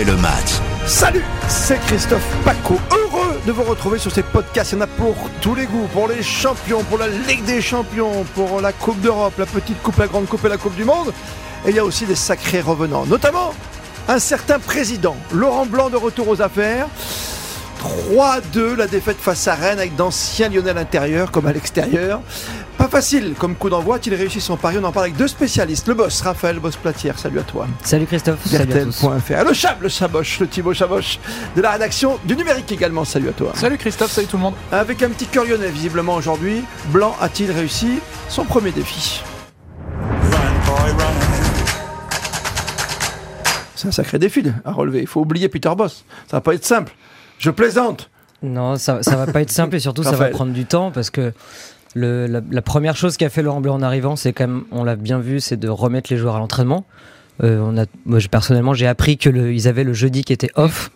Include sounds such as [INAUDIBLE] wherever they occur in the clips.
le match. Salut, c'est Christophe Paco. Heureux de vous retrouver sur ces podcasts. Il y en a pour tous les goûts, pour les champions, pour la Ligue des champions, pour la Coupe d'Europe, la petite Coupe, la Grande Coupe et la Coupe du Monde. Et il y a aussi des sacrés revenants, notamment un certain président, Laurent Blanc de retour aux affaires. 3-2 la défaite face à Rennes avec d'anciens Lyonnais à l'intérieur comme à l'extérieur. Pas facile comme coup d'envoi, a-t-il réussi son pari? On en parle avec deux spécialistes. Le boss, Raphaël Boss Platière, salut à toi. Salut Christophe, salut à tous. Le Chab, le Chaboche, le Thibaut Chaboche de la rédaction du numérique également, salut à toi. Salut Christophe, salut tout le monde. Avec un petit cœur lyonnais visiblement aujourd'hui, Blanc a-t-il réussi son premier défi? C'est un sacré défi à relever. Il faut oublier Peter Boss. Ça va pas être simple. Je plaisante. Non, ça, ça va pas être simple et surtout [LAUGHS] ça va prendre du temps parce que le, la, la première chose qu'a fait Laurent Blanc en arrivant, c'est quand même, on l'a bien vu, c'est de remettre les joueurs à l'entraînement. Euh, on a, moi, je- personnellement, j'ai appris que le, ils avaient le jeudi qui était off.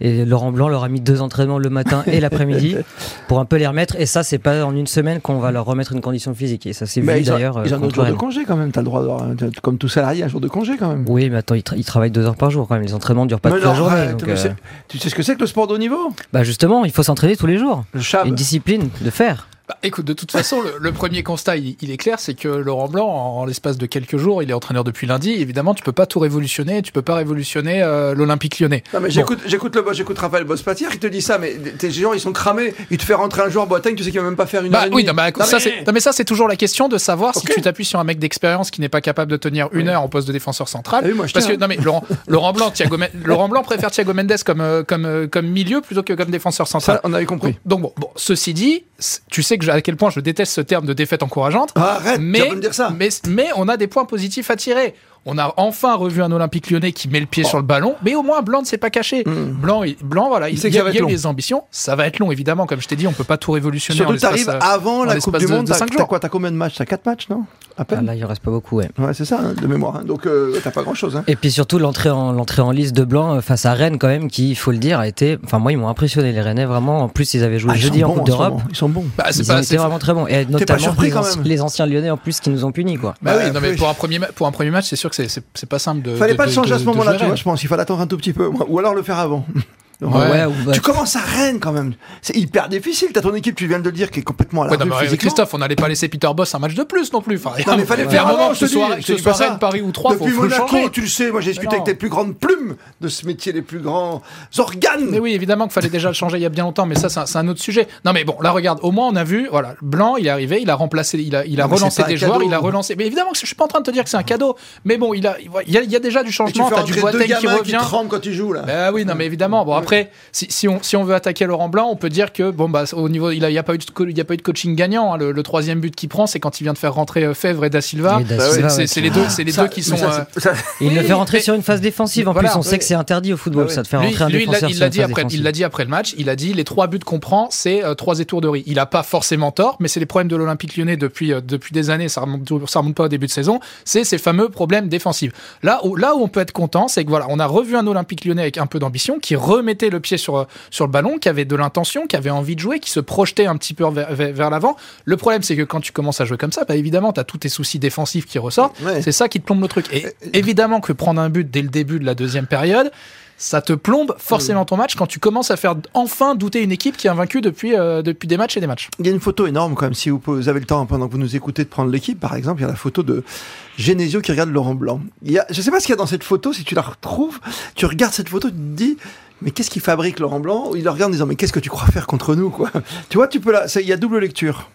Et Laurent Blanc leur a mis deux entraînements le matin et l'après-midi [LAUGHS] pour un peu les remettre. Et ça, c'est pas en une semaine qu'on va leur remettre une condition physique. Et ça Mais vu d'ailleurs. euh, ils ont un contre jour de congé quand même. T'as le droit d'avoir, comme tout salarié, un jour de congé quand même. Oui, mais attends, ils, tra- ils travaillent deux heures par jour quand même. Les entraînements durent pas toute la journée. donc, euh, c'est- Tu sais ce que c'est que le sport de haut niveau? Bah justement, il faut s'entraîner tous les jours. Le. Une discipline de faire. Bah, écoute, de toute façon, le, le premier constat, il, il est clair, c'est que Laurent Blanc, en, en l'espace de quelques jours, il est entraîneur depuis lundi. Évidemment, tu peux pas tout révolutionner, tu peux pas révolutionner euh, l'Olympique lyonnais. Non mais Bon. j'écoute, j'écoute le j'écoute Raphaël Bospatière qui te dit ça, mais tes gens ils sont cramés, il te fait rentrer un jour à Bretagne, tu sais qu'il va même pas faire une heure Bah et oui, non, bah, écoute, Non, ça, mais- c'est, non, mais ça, c'est toujours la question de savoir si tu t'appuies sur un mec d'expérience qui n'est pas capable de tenir une heure en poste de défenseur central. Ah oui, moi, je Parce que, non, mais Laurent, [LAUGHS] Laurent Blanc, Thiago Laurent Blanc préfère Thiago Mendes comme, euh, comme, euh, comme milieu plutôt que comme défenseur central. Ça, on avait compris. Donc, bon, bon, ceci dit, tu sais que je- à quel point je déteste ce terme de défaite encourageante. Ah, arrête, tu vas me dire ça. mais, mais on a des points positifs à tirer. On a enfin revu un Olympique lyonnais qui met le pied sur le ballon, mais au moins Blanc ne s'est pas caché. Blanc, il- Blanc, voilà, il, Hmm. sait y a, y a les ambitions. Ça va être long, évidemment. Comme je t'ai dit, on peut pas tout révolutionner. Surtout t'arrives euh, avant la Coupe du de- Monde, de t'as, cinq t'as jours. quoi T'as combien de matchs? T'as 4 matchs, non? À Ah, peine là, il en reste pas beaucoup, ouais. Ouais, c'est ça, hein, de mémoire. hein. Donc euh, t'as pas grand chose. Hein. Et puis surtout l'entrée en l'entrée en liste de Blanc euh, face à Rennes quand même qui il faut le dire a été enfin moi ils m'ont impressionné les Rennais vraiment en plus ils avaient joué Ah, jeudi en Coupe d'Europe Ils sont bons. Bah, c'est ils pas- ont c'est- été vraiment très bons et notamment surpris, les, quand anci- même les anciens Lyonnais en plus qui nous ont punis quoi. Bah Bah, oui, non, mais oui. pour un premier, ma- pour un premier match, c'est sûr que c'est, pas simple de. Fallait de- pas le de- changer à ce moment-là, tu vois, je pense. Il fallait attendre un tout petit peu. Ou alors le faire avant. [LAUGHS] Ouais. ou bah, Tu commences à Rennes quand même. C'est hyper difficile. T'as ton équipe, tu viens de le dire, qui est complètement à la Ouais, non, mais. Christophe, on n'allait pas laisser Peter Boss un match de plus non plus. Enfin, Non, mais fallait il y a faire un moment je ce te dis. je que ce soit. Rennes, Paris ou 3, faut, Depuis faut le Monaco, changer. tu le sais, moi j'ai discuté avec les plus grandes plumes de ce métier, les plus grands organes. Mais oui, évidemment qu'il fallait déjà le changer il y a bien longtemps, mais ça, c'est un, autre sujet. Non, mais bon, là, regarde, au moins, on a vu, voilà, Blanc, il est arrivé, il a remplacé, il a, il a Non, mais relancé des joueurs, il a relancé. Mais évidemment je suis pas en train de te dire que c'est un cadeau, mais bon, il a, il y a, déjà du tu changement. fais T'as du Boateng qui revient. tremblent quand tu joues là. Bah oui, non, mais évidemment. Bon, après, si, si on, si on veut attaquer Laurent Blanc, on peut dire que, bon, bah, au niveau, il n'y a, pas eu de co- il y a pas eu de coaching gagnant. hein. Le, le troisième but qu'il prend, c'est quand il vient de faire rentrer euh, Fèvre et Da Silva. C'est- les deux, c'est les Ça- deux qui sont. ça, euh, il le fait rentrer mais- sur une phase défensive en Voilà, plus on sait que c'est interdit au football Ah oui. ça de faire Lui, rentrer un lui, il l'a- défenseur il sur l'a une dit phase après, il défensive. l'a dit après le match. Il a dit les trois buts qu'on prend, c'est euh, trois étourderies. Il a pas forcément tort, mais c'est les problèmes de l'Olympique Lyonnais depuis euh, depuis des années. Ça remonte ça remonte pas au début de saison. C'est ces fameux problèmes défensifs. Là où là où on peut être content, c'est que voilà, on a revu un Olympique Lyonnais avec un peu d'ambition, qui remettait le pied sur euh, sur le ballon, qui avait de l'intention, qui avait envie de jouer, qui se projetait un petit peu vers, vers, vers l'avant. Le problème, c'est que quand tu commences à jouer comme ça, bah évidemment, t'as tous tes soucis défensifs qui ressortent. Ouais. C'est ça qui te plombe le truc. Et évidemment que prendre un but dès le début de la deuxième période, ça te plombe forcément ton match quand tu commences à faire enfin douter une équipe qui est invaincue depuis, euh, depuis des matchs et des matchs. Il y a une photo énorme quand même, si vous avez le temps pendant que vous nous écoutez de prendre l'équipe, par exemple, il y a la photo de Genesio qui regarde Laurent Blanc. Il y a, je sais pas ce qu'il y a dans cette photo, si tu la retrouves, tu regardes cette photo, tu te dis, mais qu'est-ce qu'il fabrique Laurent Blanc? Il le regarde en disant, mais qu'est-ce que tu crois faire contre nous, quoi? [LAUGHS] Tu vois, tu peux là, il y a double lecture.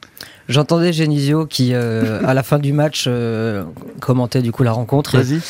J'entendais Genisio qui euh, à la fin du match euh, commentait du coup la rencontre et Vas-y.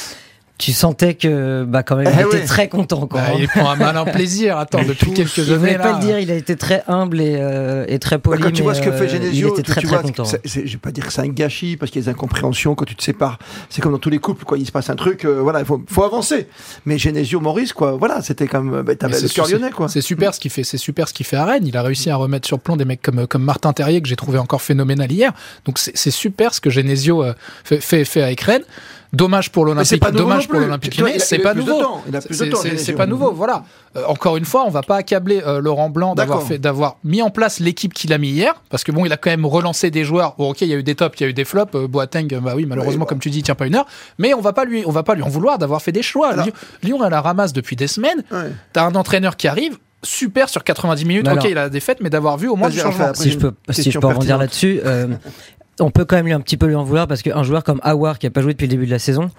Tu sentais que bah quand même Eh il était très content quoi. Bah, il prend un malin [LAUGHS] plaisir. Attends, depuis quelques Je voulais années pas le dire, il a été très humble et, euh, et très poli. Quand tu mais, vois ce que euh, fait Genesio, il était tu, très tu très vois, content. je vais pas dire que c'est un gâchis parce qu'il y a des incompréhensions quand tu te sépares. C'est comme dans tous les couples, quoi. Il se passe un truc, euh, voilà, il faut, faut avancer. Mais Genesio, Maurice, quoi, voilà, c'était comme, bah, t'avais Mais le c'est cœur lyonnais, quoi. C'est super ce qu'il fait. C'est super ce qu'il fait à Rennes. Il a réussi à remettre sur plomb des mecs comme comme Martin Terrier que j'ai trouvé encore phénoménal hier. Donc c'est c'est super ce que Genesio euh, fait, fait fait avec Rennes. Dommage pour l'Olympique. Dommage pour l'Olympique C'est pas nouveau. C'est- pas nouveau. Voilà. Euh, encore une fois, on va pas accabler euh, Laurent Blanc d'avoir fait, d'avoir mis en place l'équipe qu'il a mis hier, parce que bon, il a quand même relancé des joueurs. Bon, ok, il y a eu des tops, il y a eu des flops. Euh, Boateng, bah oui, malheureusement, Oui, bah. comme tu dis, il tient pas une heure. Mais on va pas lui, on va pas lui en vouloir d'avoir fait des choix. Alors- Lyon, Lyon, elle la ramasse depuis des semaines. Ouais. T'as un entraîneur qui arrive. Super sur 90 minutes, ok, il a la défaite, mais d'avoir vu au moins du changement. Si je peux, si je peux rebondir là-dessus, euh, [LAUGHS] on peut quand même lui un petit peu lui en vouloir parce qu'un joueur comme Awar qui a pas joué depuis le début de la saison,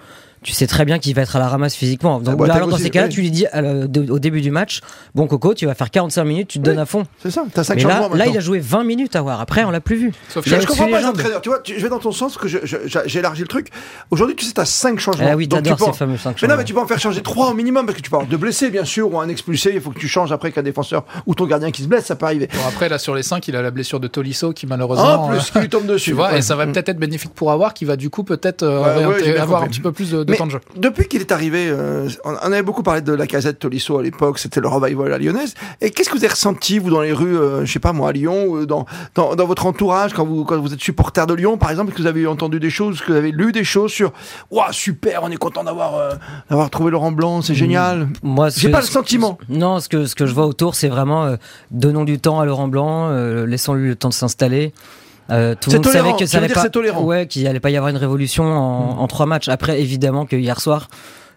tu sais très bien qu'il va être à la ramasse physiquement. Donc, Ah, alors, dans aussi, ces cas-là, oui. tu lui dis à de- au début du match, bon Coco, tu vas faire 45 minutes, tu te donnes à fond. C'est ça, t'as 5 Mais changements là, il a joué 20 minutes Awar. Après, on l'a plus vu. Sauf Je, comprends pas les entraîneurs. Tu vois, tu- je vais dans ton sens que j'élargis le truc. Aujourd'hui, tu sais, t'as 5 changements. Ah oui, Donc, tu peux en- ces fameux 5 Mais non, mais tu peux en faire changer 3 au minimum parce que tu peux avoir deux blessés, bien sûr, ou un expulsé. Il faut que tu changes après qu'un défenseur ou ton gardien qui se blesse, ça peut arriver. Bon, après, là, sur les 5, il a la blessure de Tolisso qui, malheureusement. En plus, euh, qui lui tombe [LAUGHS] dessus. Tu vois, Ouais. et ça va peut-être être bénéfique pour avoir qui va du coup peut-être euh, avoir un petit peu plus de, de Mais temps de jeu. Depuis qu'il est arrivé, euh, on, avait beaucoup parlé de la casette Tolisso à l'époque, c'était le revival à la lyonnaise. Et qu'est-ce que vous avez ressenti, vous, dans les rues, euh, je sais pas moi, à Lyon, ou dans, dans, dans votre entourage, quand vous, quand vous êtes supporter de Lyon, par exemple, est-ce que vous avez entendu des choses, est-ce que vous avez lu des choses sur Waouh, super, on est content d'avoir euh, d'avoir trouvé Laurent Blanc, c'est génial Moi, ce J'ai pas le sentiment. Non, ce que, ce que je vois autour, c'est vraiment euh, donnons du temps à Laurent Blanc, laissons-lui le temps de s'installer. Euh, tout le monde tolérant, savait que ça allait pas, ouais, qu'il allait pas y avoir une révolution en, en trois matchs. Après, évidemment que hier soir,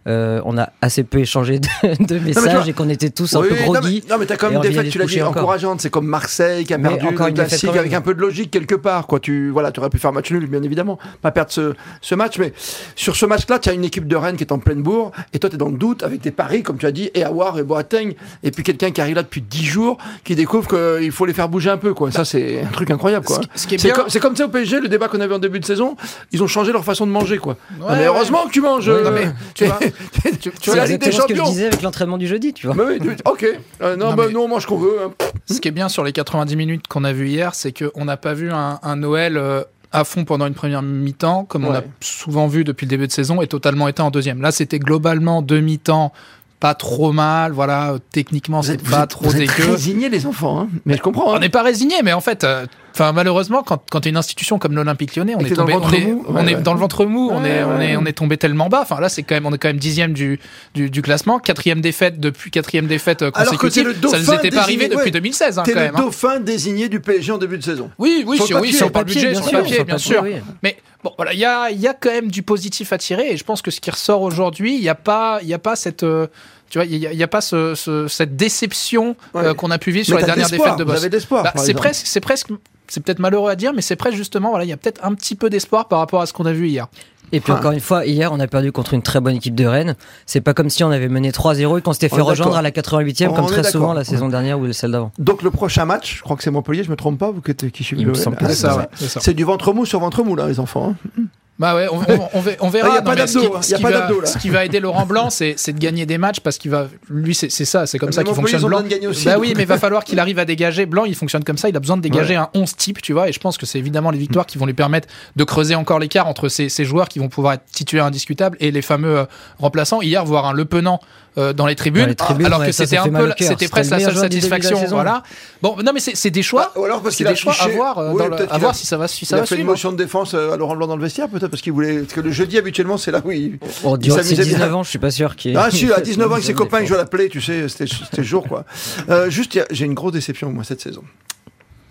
euh, on a assez peu échangé de, [LAUGHS] de messages vois- et qu'on était tous un Oui, peu non, mais, groggy. non, mais t'as quand même des d'y tu l'as dit, encourageantes. C'est comme Marseille qui a Mais perdu encore le classique avec un peu de logique quelque part. Quoi. Tu voilà, aurais pu faire match nul, bien évidemment. Pas perdre ce, ce match. Mais sur ce match-là, tu as une équipe de Rennes qui est en pleine bourre. Et toi, tu es dans le doute avec des paris, comme tu as dit, et Awar et Boateng. Et puis quelqu'un qui arrive là depuis 10 jours, qui découvre qu'il faut les faire bouger un peu. Quoi. Ça, c'est un truc incroyable. Quoi. Ce- ce qui est C'est bien- comme, c'est comme ça au PSG, le débat qu'on avait en début de saison. Ils ont changé leur façon de manger. Quoi. Non, mais ouais. heureusement que tu manges. Euh, non, mais tu vois, [LAUGHS] tu, tu C'est la Ligue des exactement ce que je Champions. disais avec l'entraînement du jeudi, tu vois. Mais oui, tu- ok. Euh, non, Non, bah, mais- nous, on mange ce qu'on veut. hein. Ce qui est bien sur les 90 minutes qu'on a vu hier, c'est qu'on n'a pas vu un, un Noël euh, à fond pendant une première mi-temps, comme on a Ouais. souvent vu depuis le début de saison, et totalement éteint en deuxième. Là, c'était globalement deux mi-temps, pas trop mal. Voilà, euh, techniquement, c'est êtes, pas êtes- trop vous êtes dégueu. résignés, les enfants. hein. Mais je comprends. hein. On n'est pas résigné, mais en fait, euh, enfin malheureusement, quand, quand tu une institution comme l'Olympique Lyonnais, on est tombé, on est, mou. on Ouais, est ouais. dans le ventre mou, on est, on ouais. est, on est tombé tellement bas. Enfin là, c'est quand même, on est quand même dixième du, du, du classement, quatrième défaite depuis quatrième défaite euh, Alors que consécutive. le Ça nous était pas arrivé depuis ouais. 2016 hein, T'es quand le même. hein. dauphin désigné du PSG en début de saison. Oui, oui, Sur oui, papier, sur sur le budget, bien sur le sûr, papier, bien papier, sûr. oui. Mais bon, voilà, il y a, y a quand même du positif à tirer, et je pense que ce qui ressort aujourd'hui, il n'y a pas, il a pas cette, euh, tu vois, il y a, y a pas ce, ce- cette déception Ouais. euh, qu'on a pu vivre sur Mais les dernières défaites de Boss. Bah, c'est presque, c'est presque, c'est peut-être malheureux à dire, mais c'est presque justement, voilà, il y a peut-être un petit peu d'espoir par rapport à ce qu'on a vu hier. Et puis Ah. encore une fois, hier, on a perdu contre une très bonne équipe de Rennes. C'est pas comme si on avait mené 3-0 et qu'on s'était fait rejoindre à la 88e, On comme très souvent la saison dernière ou celle d'avant. Donc le prochain match, je crois que c'est Montpellier, je me trompe pas, vous qui, êtes- qui Ah, c'est ouais. du ventre mou sur ventre mou là, les enfants. hein. Bah ouais, on, on- on ve- on verra. [LAUGHS] Ah, y a pas ce hein, ce qui va- d'abdos, là. Ce qui va aider Laurent Blanc, c'est de gagner des matchs parce qu'il va, lui, c'est ça, c'est comme Mais ça qu'il fonctionne Blanc. de aussi, bah oui, mais il va [LAUGHS] falloir qu'il arrive à dégager. Blanc, il fonctionne comme ça, il a besoin de dégager un 11 type, tu vois. Et je pense que c'est évidemment les victoires qui vont lui permettre de creuser encore l'écart entre ces, ces joueurs qui vont pouvoir être titulaires indiscutables et les fameux euh, remplaçants. Hier, voir un Le Penant euh, dans les tribunes, Dans les tribunes, alors ouais, que c'était un peu, c'était presque la seule satisfaction. Voilà. Bon, non, mais c'est des choix. Bah, ou alors parce C'est qu'il a des choix à voir, euh, Oui, le- à voir a- si ça va, si Il ça a va fait une motion de défense euh, à Laurent Blanc dans le vestiaire, peut-être parce qu'il voulait. Parce que le jeudi, habituellement, c'est là où il. On bien. 19 ans, je suis pas sûr qu'il Ah si, à 19 ans avec ses copains, il jouait à la tu sais, c'était le jour quoi. Euh, juste, j'ai une grosse déception moi cette saison.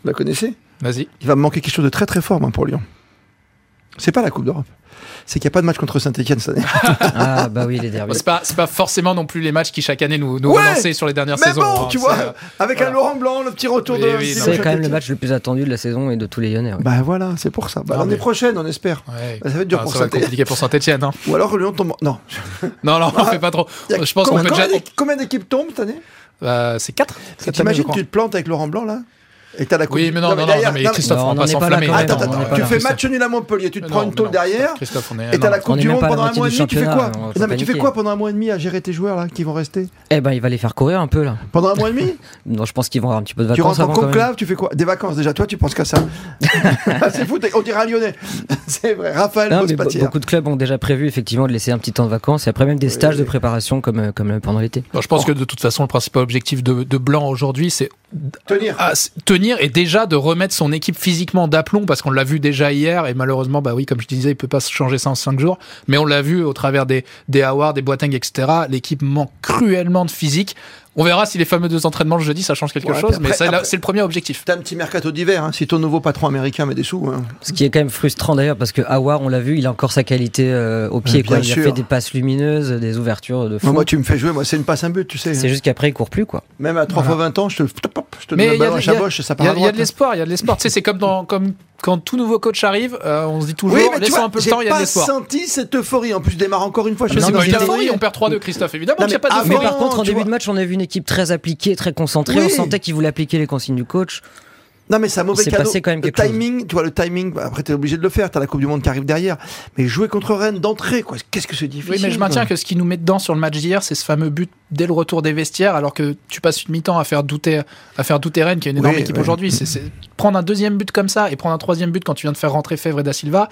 Vous la connaissez? Vas-y. Il va me manquer quelque chose de très très fort pour Lyon. C'est pas la Coupe d'Europe. C'est qu'il n'y a pas de match contre Saint-Etienne cette année. [LAUGHS] Ah bah oui, les Bon, derbys. c'est pas, c'est pas forcément non plus les matchs qui chaque année nous, nous Ouais, relançaient sur les dernières Mais saisons. bon, hein. tu vois, euh, avec voilà. un Laurent Blanc, le petit retour Oui, de. oui, C'est quand même le match le plus attendu de la saison et de tous les Lyonnais. ouais. Bah voilà, c'est pour ça. Bah, Non, L'année mais- prochaine, on espère. Ouais. Bah, ça va être dur Ah, pour ça va être Saint-Etienne. compliqué pour Saint-Etienne. Hein. Ou alors Lyon tombe. Non. [LAUGHS] Non, non, on fait pas trop. Je pense qu'on combien, peut déjà. combien d'équipes tombent cette année? Euh, c'est 4 T'imagines, tu te plantes avec Laurent Blanc là? Et t'as la coupe. Oui, mais non, non, non, derrière- non, mais Christophe, Non, on on pas s'enflammer. Attends, attends, pas tu fais match nul à Montpellier, tu te Mais prends non, une mais tôle derrière. Christophe, on est. Et t'as la. Coupe du Monde pendant un mois et demi, tu fais quoi Non, mais tu fais quoi pendant un mois et demi à gérer tes joueurs là qui vont rester Eh ben, il va les faire courir un peu là. Pendant un mois et demi [LAUGHS] Non, je pense qu'ils vont avoir un petit peu de Tu vacances rentres en avant quand même. conclave, tu fais quoi? Des vacances déjà, toi tu penses qu'à ça. Ah, [LAUGHS] c'est fou, on dirait un lyonnais. [LAUGHS] C'est vrai, Raphaël Non, be- beaucoup de clubs ont déjà prévu effectivement de laisser un petit temps de vacances et après même des stages de préparation comme, euh, comme euh, pendant l'été. Bon, je pense que de toute façon, le principal objectif de, de Blanc aujourd'hui, c'est Tenir. à s- tenir et déjà de remettre son équipe physiquement d'aplomb parce qu'on l'a vu déjà hier et malheureusement bah oui comme je disais il peut pas se changer ça en 5 jours mais on l'a vu au travers des des Howard des Boateng etc l'équipe manque cruellement de physique on verra si les fameux deux entraînements le jeudi ça change quelque Ouais, chose mais c'est le premier objectif T'as un petit mercato d'hiver, hein, si ton nouveau patron américain met des sous. hein. Ce qui est quand même frustrant d'ailleurs parce que Awar, on l'a vu, il a encore sa qualité euh, au pied. Quoi. Il sûr. a fait des passes lumineuses, des ouvertures de fou. Moi, moi, tu me fais jouer, moi, c'est une passe, un but, tu sais. C'est juste qu'après, il court plus quoi. Même à 3 Voilà. fois 20 ans, je te, je te Mais donne il le y a- ballon à Chaboche, ça part il y a de l'espoir il y a de l'espoir tu sais c'est comme dans comme quand tout nouveau coach arrive euh, on se dit toujours Oui, mais tu laissons vois, un peu de j'ai temps il y a de pas l'espoir senti cette euphorie. En plus, je démarre encore une fois. Je mais Non, pas une euphorie on perd 3-2 Christophe évidemment Non, qu'il n'y a mais pas d'euphorie par contre, en début vois- de match, on a vu une équipe très appliquée, très concentrée. Oui. On sentait qu'il voulait appliquer les consignes du coach. Non, mais c'est un mauvais cadeau. passé quand même le chose. timing, tu vois, le timing, bah, après, t'es obligé de le faire. T'as la Coupe du Monde qui arrive derrière. Mais jouer contre Rennes d'entrée, quoi. Qu'est-ce que c'est difficile. Oui, mais je maintiens que ce qui nous met dedans sur le match d'hier, c'est ce fameux but dès le retour des vestiaires, alors que tu passes une mi-temps à faire douter, à faire douter Rennes, qui est une énorme Oui, équipe aujourd'hui. C'est- C'est prendre un deuxième but comme ça et prendre un troisième but quand tu viens de faire rentrer Fèvre et Da Silva.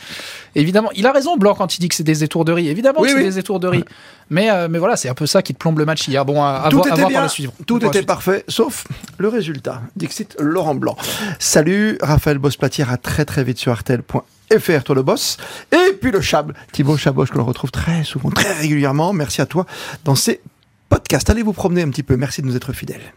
Évidemment, il a raison Blanc quand il dit que c'est des étourderies. Évidemment Oui, que c'est oui. des étourderies. Mais, euh, mais voilà, c'est un peu ça qui te plombe le match hier. Bon, à, à Tout voir, à était voir bien, par le suivre. tout la était suite. parfait, sauf le résultat. Dixit Laurent Blanc. Salut, Raphaël Bosplatière, à très très vite sur artel.fr, toi le boss. Et puis le Chab, Thibaut Chaboche, que l'on retrouve très souvent, très régulièrement. Merci à toi dans ces podcasts. Allez vous promener un petit peu. Merci de nous être fidèles.